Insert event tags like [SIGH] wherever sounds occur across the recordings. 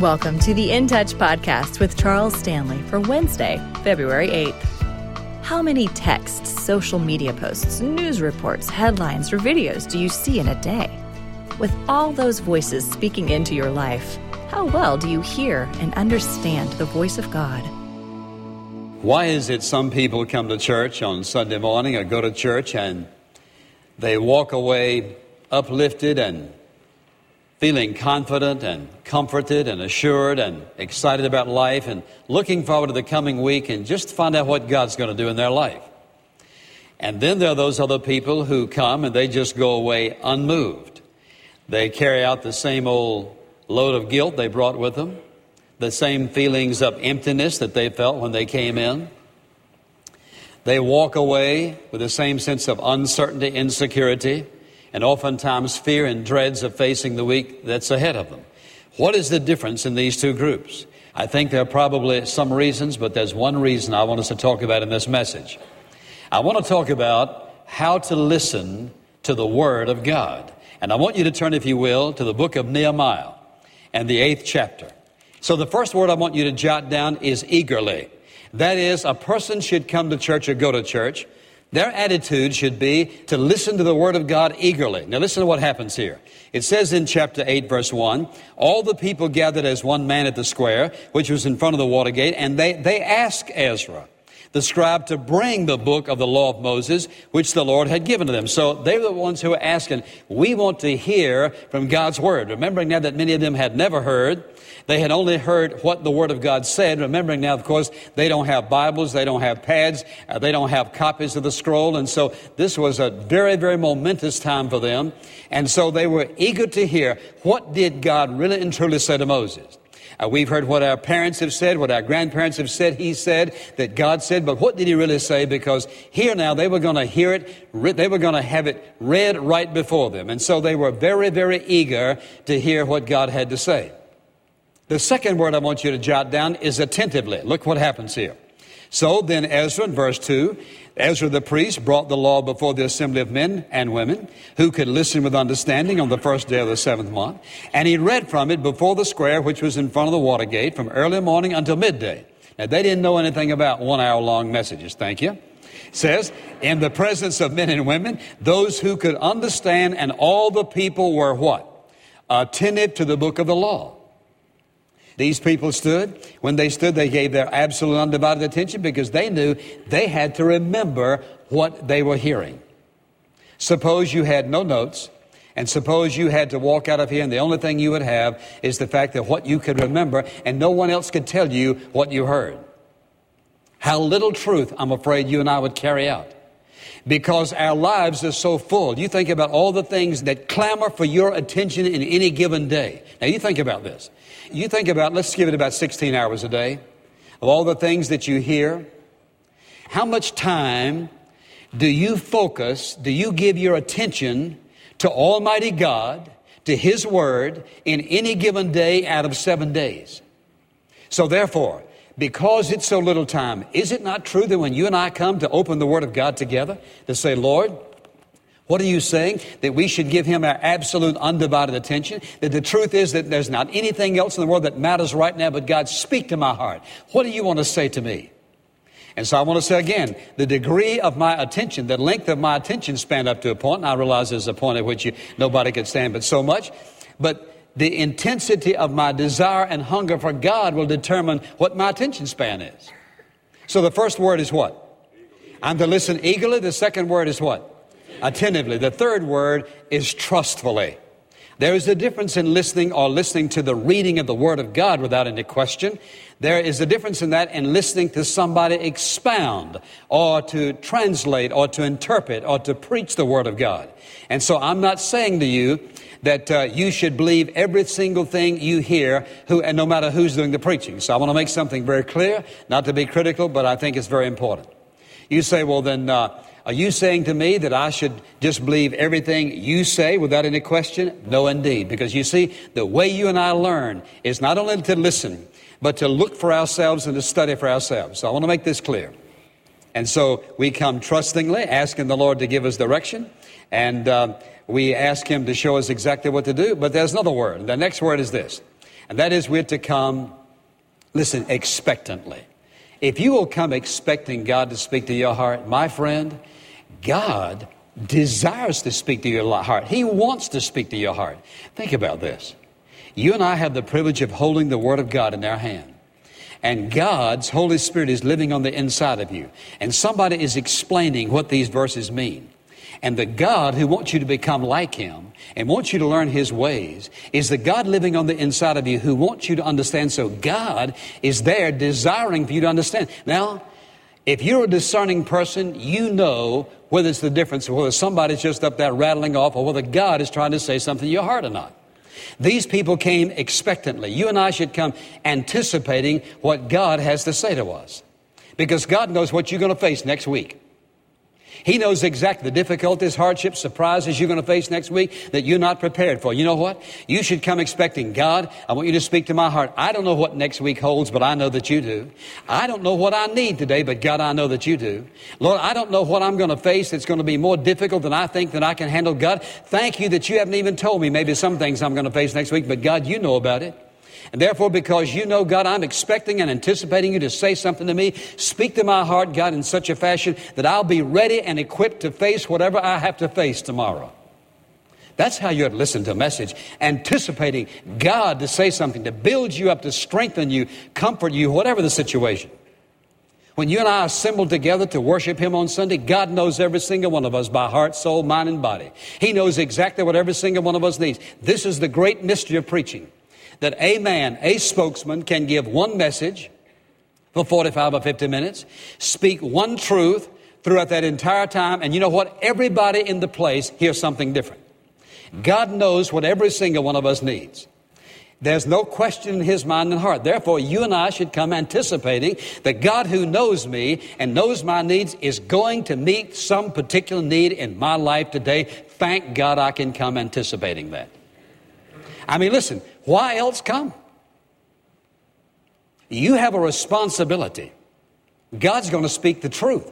Welcome to the In Touch podcast with Charles Stanley for Wednesday, February 8th. How many texts, social media posts, news reports, headlines, or videos do you see in a day? With all those voices speaking into your life, how well do you hear and understand the voice of God? Why is it some people come to church on Sunday morning or go to church and they walk away uplifted and feeling confident and comforted and assured and excited about life and looking forward to the coming week and just find out what God's going to do in their life. And then there are those other people who come and they just go away unmoved. They carry out the same old load of guilt they brought with them, the same feelings of emptiness that they felt when they came in. They walk away with the same sense of uncertainty, insecurity, and oftentimes fear and dreads of facing the week that's ahead of them. What is the difference in these two groups? I think there are probably some reasons, but there's one reason I want us to talk about in this message. I want to talk about how to listen to the Word of God. And I want you to turn, if you will, to the book of Nehemiah and the eighth chapter. So the first word I want you to jot down is eagerly. That is, a person should come to church or go to church their attitude should be to listen to the Word of God eagerly. Now listen to what happens here. It says in chapter 8 verse 1, all the people gathered as one man at the square, which was in front of the water gate, and they, they asked Ezra, the scribe, to bring the book of the law of Moses, which the Lord had given to them. So they were the ones who were asking, we want to hear from God's Word. Remembering now that many of them had never heard, they had only heard what the Word of God said. Remembering now, of course, they don't have Bibles, they don't have pads, uh, they don't have copies of the scroll. And so this was a very, very momentous time for them. And so they were eager to hear what did God really and truly say to Moses. Uh, we've heard what our parents have said, what our grandparents have said, he said, that God said, but what did he really say? Because here now they were going to hear it, they were going to have it read right before them. And so they were very, very eager to hear what God had to say. The second word I want you to jot down is attentively. Look what happens here. So then Ezra, in verse 2, Ezra the priest brought the law before the assembly of men and women who could listen with understanding on the first day of the seventh month. And he read from it before the square which was in front of the water gate from early morning until midday. Now they didn't know anything about one hour long messages. Thank you. It says, in the presence of men and women, those who could understand and all the people were what? Attentive to the book of the law. These people stood. When they stood, they gave their absolute undivided attention because they knew they had to remember what they were hearing. Suppose you had no notes, and suppose you had to walk out of here, and the only thing you would have is the fact that what you could remember, and no one else could tell you what you heard. How little truth, I'm afraid, you and I would carry out. Because our lives are so full. You think about all the things that clamor for your attention in any given day. Now, you think about this. You think about, let's give it about 16 hours a day, of all the things that you hear. How much time do you focus, do you give your attention to Almighty God, to His Word, in any given day out of seven days? So therefore, because it's so little time, is it not true that when you and I come to open the Word of God together, to say, Lord, what are you saying? That we should give him our absolute undivided attention? That the truth is that there's not anything else in the world that matters right now but God, speak to my heart. What do you want to say to me? And so I want to say again, the degree of my attention, the length of my attention span up to a point, and I realize there's a point at which you, nobody could stand but so much, but the intensity of my desire and hunger for God will determine what my attention span is. So the first word is what? I'm to listen eagerly. The second word is what? attentively. The third word is trustfully. There is a difference in listening or listening to the reading of the Word of God without any question. There is a difference in that in listening to somebody expound or to translate or to interpret or to preach the Word of God. And so I'm not saying to you that uh, you should believe every single thing you hear, who, and no matter who's doing the preaching. So I want to make something very clear, not to be critical, but I think it's very important. You say, well, then, uh, are you saying to me that I should just believe everything you say without any question? No, indeed. Because you see, the way you and I learn is not only to listen, but to look for ourselves and to study for ourselves. So I want to make this clear. And so we come trustingly, asking the Lord to give us direction, and uh, we ask Him to show us exactly what to do. But there's another word. The next word is this And that is we're to come, listen, expectantly. If you will come expecting God to speak to your heart, my friend, God desires to speak to your heart. He wants to speak to your heart. Think about this. You and I have the privilege of holding the Word of God in our hand. And God's Holy Spirit is living on the inside of you. And somebody is explaining what these verses mean. And the God who wants you to become like Him and wants you to learn His ways is the God living on the inside of you who wants you to understand. So God is there desiring for you to understand. Now, if you're a discerning person, you know whether it's the difference, whether somebody's just up there rattling off or whether God is trying to say something to your heart or not. These people came expectantly. You and I should come anticipating what God has to say to us. Because God knows what you're going to face next week. He knows exactly the difficulties, hardships, surprises you're going to face next week that you're not prepared for. You know what? You should come expecting God. I want you to speak to my heart. I don't know what next week holds, but I know that you do. I don't know what I need today, but God, I know that you do. Lord, I don't know what I'm going to face that's going to be more difficult than I think that I can handle. God, thank you that you haven't even told me maybe some things I'm going to face next week, but God, you know about it. And therefore, because you know, God, I'm expecting and anticipating you to say something to me, speak to my heart, God, in such a fashion that I'll be ready and equipped to face whatever I have to face tomorrow. That's how you ought to listen to a message, anticipating God to say something, to build you up, to strengthen you, comfort you, whatever the situation. When you and I assemble together to worship Him on Sunday, God knows every single one of us by heart, soul, mind, and body. He knows exactly what every single one of us needs. This is the great mystery of preaching that a man, a spokesman, can give one message for 45 or 50 minutes, speak one truth throughout that entire time, and you know what? Everybody in the place hears something different. God knows what every single one of us needs. There's no question in his mind and heart. Therefore, you and I should come anticipating that God who knows me and knows my needs is going to meet some particular need in my life today. Thank God I can come anticipating that. I mean, listen, why else come? You have a responsibility. God's going to speak the truth.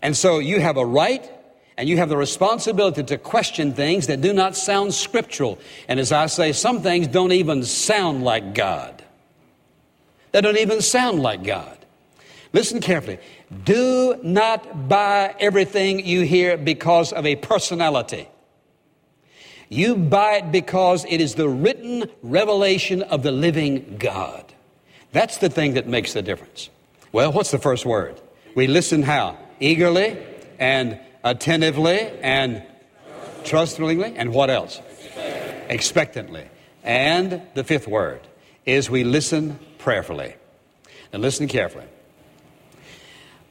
And so you have a right and you have the responsibility to question things that do not sound scriptural. And as I say, some things don't even sound like God. They don't even sound like God. Listen carefully. Do not buy everything you hear because of a personality. You buy it because it is the written revelation of the living God. That's the thing that makes the difference. Well, what's the first word? We listen how? Eagerly and attentively and trustingly and what else? Expectantly. And the fifth word is we listen prayerfully. Now listen carefully.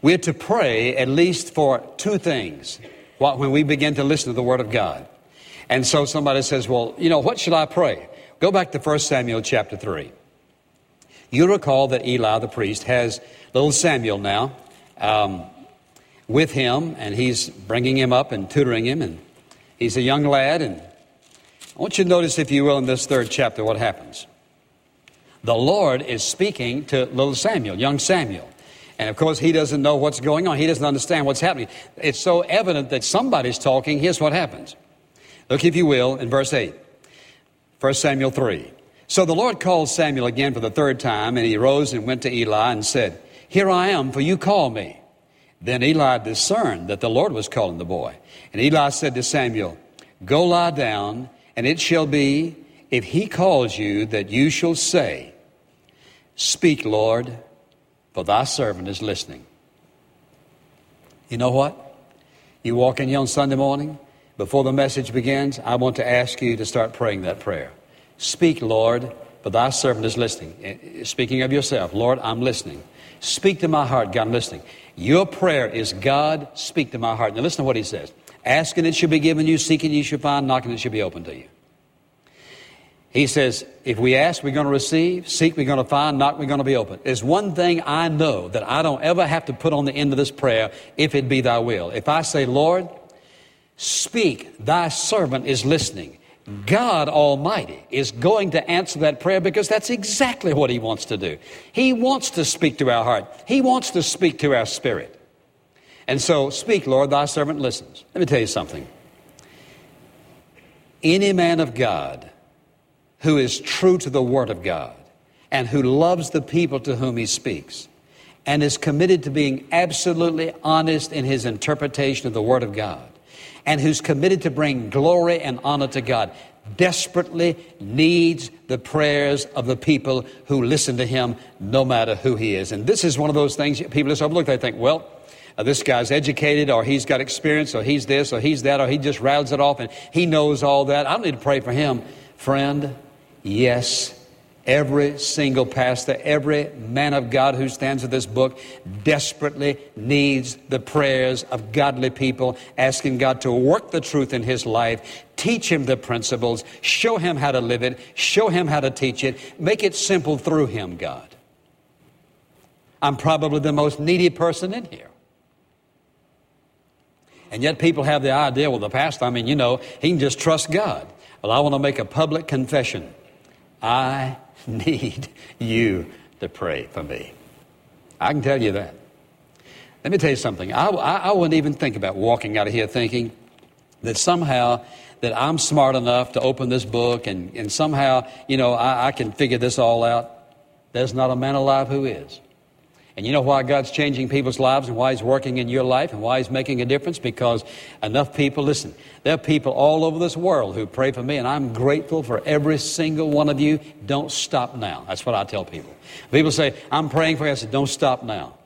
We're to pray at least for two things when we begin to listen to the Word of God. And so somebody says, Well, you know, what should I pray? Go back to 1 Samuel chapter 3. You recall that Eli the priest has little Samuel now um, with him, and he's bringing him up and tutoring him, and he's a young lad. And I want you to notice, if you will, in this third chapter, what happens. The Lord is speaking to little Samuel, young Samuel. And of course, he doesn't know what's going on. He doesn't understand what's happening. It's so evident that somebody's talking. Here's what happens. Look, if you will, in verse 8, 1 Samuel 3. So the Lord called Samuel again for the third time, and he rose and went to Eli and said, Here I am, for you call me. Then Eli discerned that the Lord was calling the boy. And Eli said to Samuel, Go lie down, and it shall be, if he calls you, that you shall say, Speak, Lord, for thy servant is listening. You know what? You walk in here on Sunday morning, before the message begins, I want to ask you to start praying that prayer. Speak, Lord, for thy servant is listening. Eh, speaking of yourself, Lord, I'm listening. Speak to my heart, God, I'm listening. Your prayer is, God, speak to my heart. Now listen to what he says. Asking it shall be given you, seeking you shall find, knocking it shall be open to you. He says, if we ask, we're going to receive, seek, we're going to find, knock, we're going to be open. There's one thing I know that I don't ever have to put on the end of this prayer, if it be thy will. If I say, Lord, Speak, thy servant is listening. God Almighty is going to answer that prayer because that's exactly what He wants to do. He wants to speak to our heart, He wants to speak to our spirit. And so, speak, Lord, thy servant listens. Let me tell you something. Any man of God who is true to the Word of God and who loves the people to whom he speaks and is committed to being absolutely honest in his interpretation of the Word of God and who's committed to bring glory and honor to God desperately needs the prayers of the people who listen to him no matter who he is. And this is one of those things people just overlook. They think, well, uh, this guy's educated or he's got experience or he's this or he's that or he just rattles it off and he knows all that. I don't need to pray for him. Friend, yes, Every single pastor, every man of God who stands with this book desperately needs the prayers of godly people, asking God to work the truth in his life, teach him the principles, show him how to live it, show him how to teach it, make it simple through him, God. I'm probably the most needy person in here. And yet people have the idea, well, the pastor, I mean, you know, he can just trust God. Well, I want to make a public confession. I [LAUGHS] need you to pray for me. I can tell you that. Let me tell you something. I, I, I, wouldn't even think about walking out of here thinking that somehow that I'm smart enough to open this book and, and somehow, you know, I, I can figure this all out. There's not a man alive who is. And you know why God's changing people's lives and why He's working in your life and why He's making a difference? Because enough people, listen, there are people all over this world who pray for me, and I'm grateful for every single one of you. Don't stop now. That's what I tell people. People say, I'm praying for you. I said, don't stop now.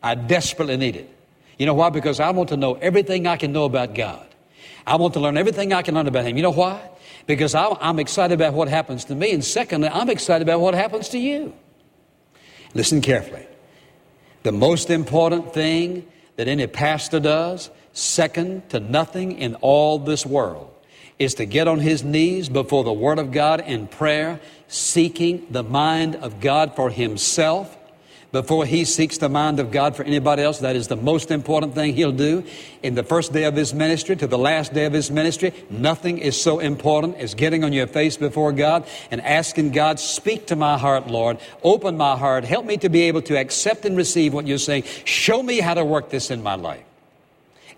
I desperately need it. You know why? Because I want to know everything I can know about God. I want to learn everything I can learn about Him. You know why? Because I'm excited about what happens to me, and secondly, I'm excited about what happens to you. Listen carefully. The most important thing that any pastor does, second to nothing in all this world, is to get on his knees before the Word of God in prayer, seeking the mind of God for himself before he seeks the mind of God for anybody else. That is the most important thing he'll do. In the first day of his ministry to the last day of his ministry, nothing is so important as getting on your face before God and asking God, speak to my heart, Lord. Open my heart. Help me to be able to accept and receive what you're saying. Show me how to work this in my life.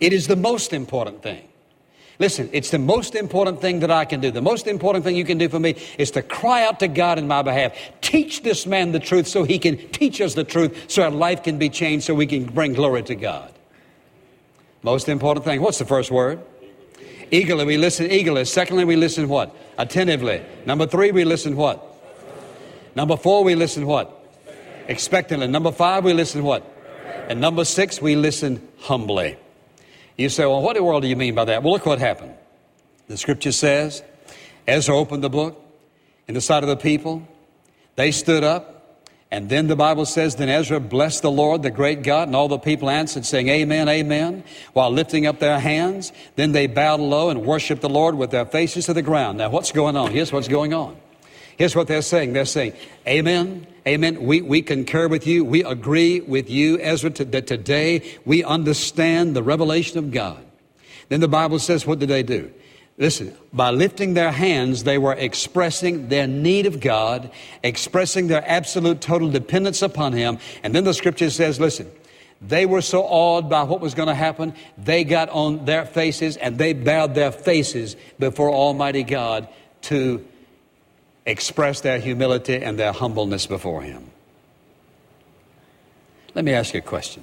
It is the most important thing. Listen, it's the most important thing that I can do. The most important thing you can do for me is to cry out to God in my behalf. Teach this man the truth so he can teach us the truth so our life can be changed so we can bring glory to God. Most important thing. What's the first word? Eagerly. We listen eagerly. Secondly, we listen what? Attentively. Number three, we listen what? Number four, we listen what? Expectantly. Number five, we listen what? And number six, we listen humbly. You say, well, what in the world do you mean by that? Well, look what happened. The scripture says, Ezra opened the book in the sight of the people. They stood up. And then the Bible says, Then Ezra blessed the Lord, the great God, and all the people answered, saying, Amen, Amen, while lifting up their hands. Then they bowed low and worshiped the Lord with their faces to the ground. Now, what's going on? Here's what's going on. Here's what they're saying. They're saying, Amen, Amen. We, we concur with you. We agree with you, Ezra, to, that today we understand the revelation of God. Then the Bible says, what did they do? Listen, by lifting their hands, they were expressing their need of God, expressing their absolute total dependence upon Him. And then the scripture says, listen, they were so awed by what was going to happen, they got on their faces and they bowed their faces before Almighty God to express their humility and their humbleness before Him. Let me ask you a question.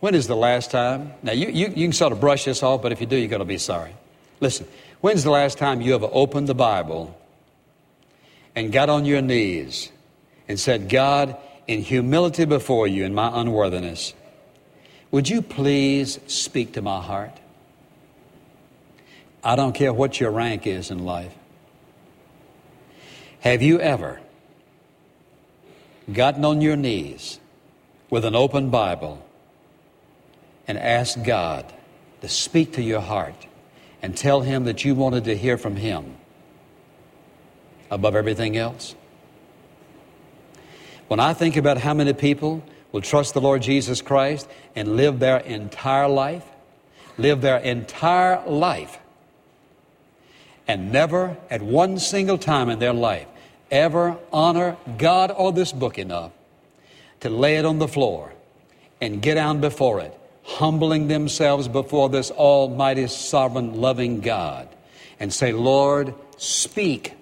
When is the last time? Now, you, you, you can sort of brush this off, but if you do, you're going to be sorry. Listen, when's the last time you ever opened the Bible and got on your knees and said, God, in humility before you, in my unworthiness, would you please speak to my heart? I don't care what your rank is in life. Have you ever gotten on your knees with an open Bible and asked God to speak to your heart and tell Him that you wanted to hear from Him above everything else? When I think about how many people will trust the Lord Jesus Christ and live their entire life, live their entire life and never at one single time in their life ever honor God or this book enough to lay it on the floor and get down before it, humbling themselves before this almighty, sovereign, loving God and say, Lord, speak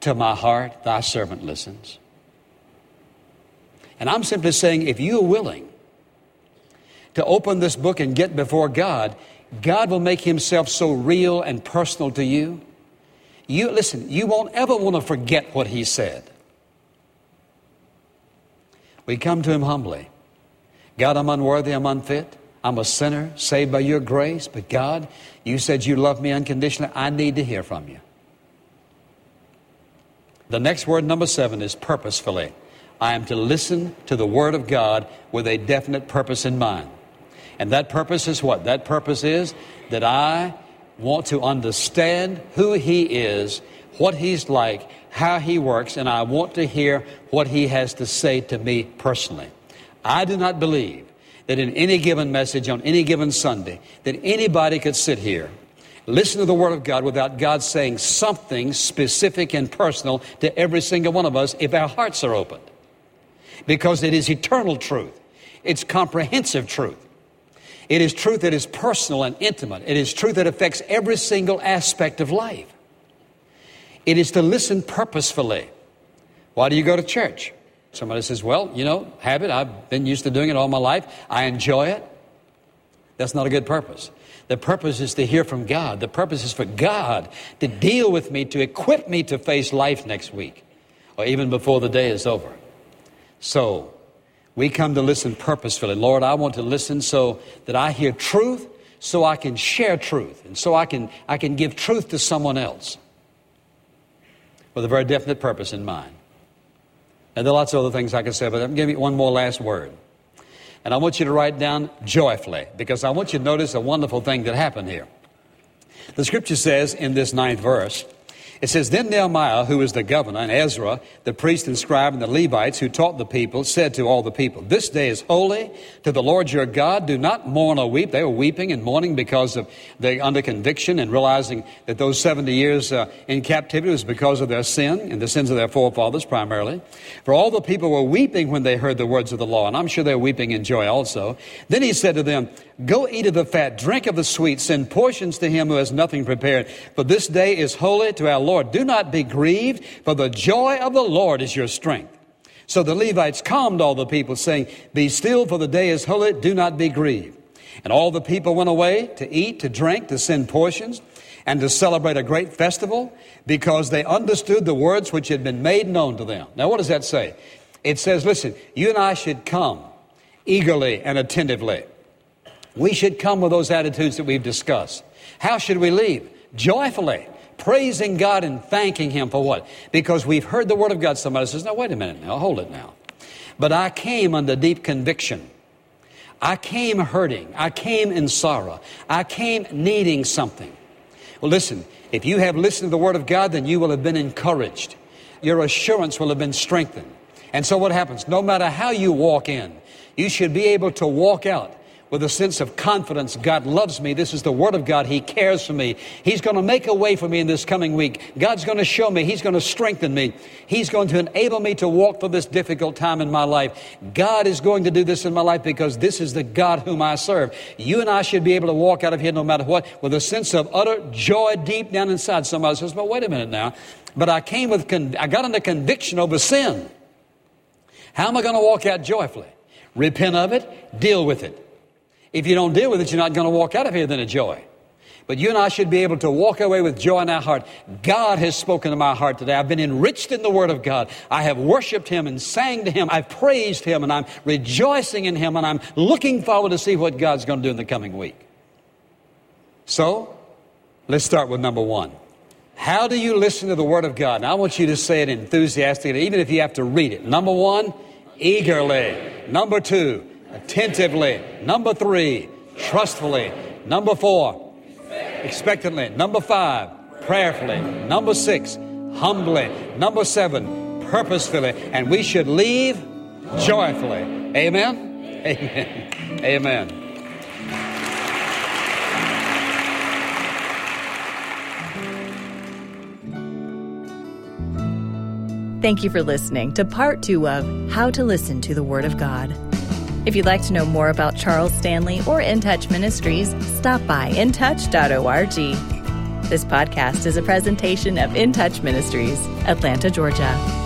to my heart, thy servant listens. And I'm simply saying, if you are willing to open this book and get before God, God will make himself so real and personal to you. You listen, you won't ever want to forget what he said. We come to him humbly. God, I'm unworthy, I'm unfit. I'm a sinner saved by your grace, but God, you said you love me unconditionally. I need to hear from you. The next word, number seven, is purposefully. I am to listen to the Word of God with a definite purpose in mind. And that purpose is what? That purpose is that I want to understand who He is, what He's like, how He works, and I want to hear what He has to say to me personally. I do not believe that in any given message on any given Sunday, that anybody could sit here, listen to the Word of God without God saying something specific and personal to every single one of us if our hearts are opened. Because it is eternal truth, it's comprehensive truth. It is truth that is personal and intimate. It is truth that affects every single aspect of life. It is to listen purposefully. Why do you go to church? Somebody says, Well, you know, habit, I've been used to doing it all my life. I enjoy it. That's not a good purpose. The purpose is to hear from God. The purpose is for God to deal with me, to equip me to face life next week or even before the day is over. So, we come to listen purposefully. Lord, I want to listen so that I hear truth, so I can share truth, and so I can, I can give truth to someone else with a very definite purpose in mind. And there are lots of other things I could say, but I'm giving you one more last word. And I want you to write down joyfully, because I want you to notice a wonderful thing that happened here. The scripture says in this ninth verse, it says, Then Nehemiah, who was the governor, and Ezra, the priest and scribe, and the Levites who taught the people, said to all the people, This day is holy to the Lord your God. Do not mourn or weep. They were weeping and mourning because of they under conviction and realizing that those 70 years uh, in captivity was because of their sin and the sins of their forefathers primarily. For all the people were weeping when they heard the words of the law, and I'm sure they're weeping in joy also. Then he said to them, Go eat of the fat, drink of the sweet, send portions to him who has nothing prepared. For this day is holy to our Lord. Do not be grieved, for the joy of the Lord is your strength. So the Levites calmed all the people, saying, Be still, for the day is holy, do not be grieved. And all the people went away to eat, to drink, to send portions, and to celebrate a great festival, because they understood the words which had been made known to them. Now, what does that say? It says, Listen, you and I should come eagerly and attentively. We should come with those attitudes that we've discussed. How should we leave? Joyfully, praising God and thanking Him for what? Because we've heard the Word of God. Somebody says, Now, wait a minute now, hold it now. But I came under deep conviction. I came hurting. I came in sorrow. I came needing something. Well, listen, if you have listened to the Word of God, then you will have been encouraged. Your assurance will have been strengthened. And so what happens? No matter how you walk in, you should be able to walk out with a sense of confidence God loves me. This is the Word of God. He cares for me. He's going to make a way for me in this coming week. God's going to show me. He's going to strengthen me. He's going to enable me to walk through this difficult time in my life. God is going to do this in my life because this is the God whom I serve. You and I should be able to walk out of here no matter what with a sense of utter joy deep down inside. Somebody says, but wait a minute now. But I came with, con- I got under conviction over sin. How am I going to walk out joyfully? Repent of it, deal with it. If you don't deal with it, you're not going to walk out of here then a joy. But you and I should be able to walk away with joy in our heart. God has spoken to my heart today. I've been enriched in the Word of God. I have worshiped Him and sang to Him. I've praised Him and I'm rejoicing in Him and I'm looking forward to see what God's going to do in the coming week. So, let's start with number one. How do you listen to the Word of God? I want you to say it enthusiastically, even if you have to read it. Number one, eagerly. Number two, attentively. Number three, trustfully. Number four, expectantly. Number five, prayerfully. Number six, humbly. Number seven, purposefully. And we should leave joyfully. Amen? Amen. Amen. Thank you for listening to part two of How to Listen to the Word of God. If you'd like to know more about Charles Stanley or In Touch Ministries, stop by intouch.org. This podcast is a presentation of In Touch Ministries, Atlanta, Georgia.